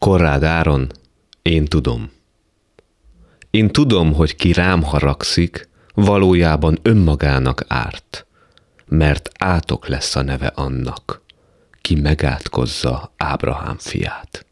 Korrád Áron, én tudom. Én tudom, hogy ki rám haragszik, valójában önmagának árt, mert átok lesz a neve annak, ki megátkozza Ábrahám fiát.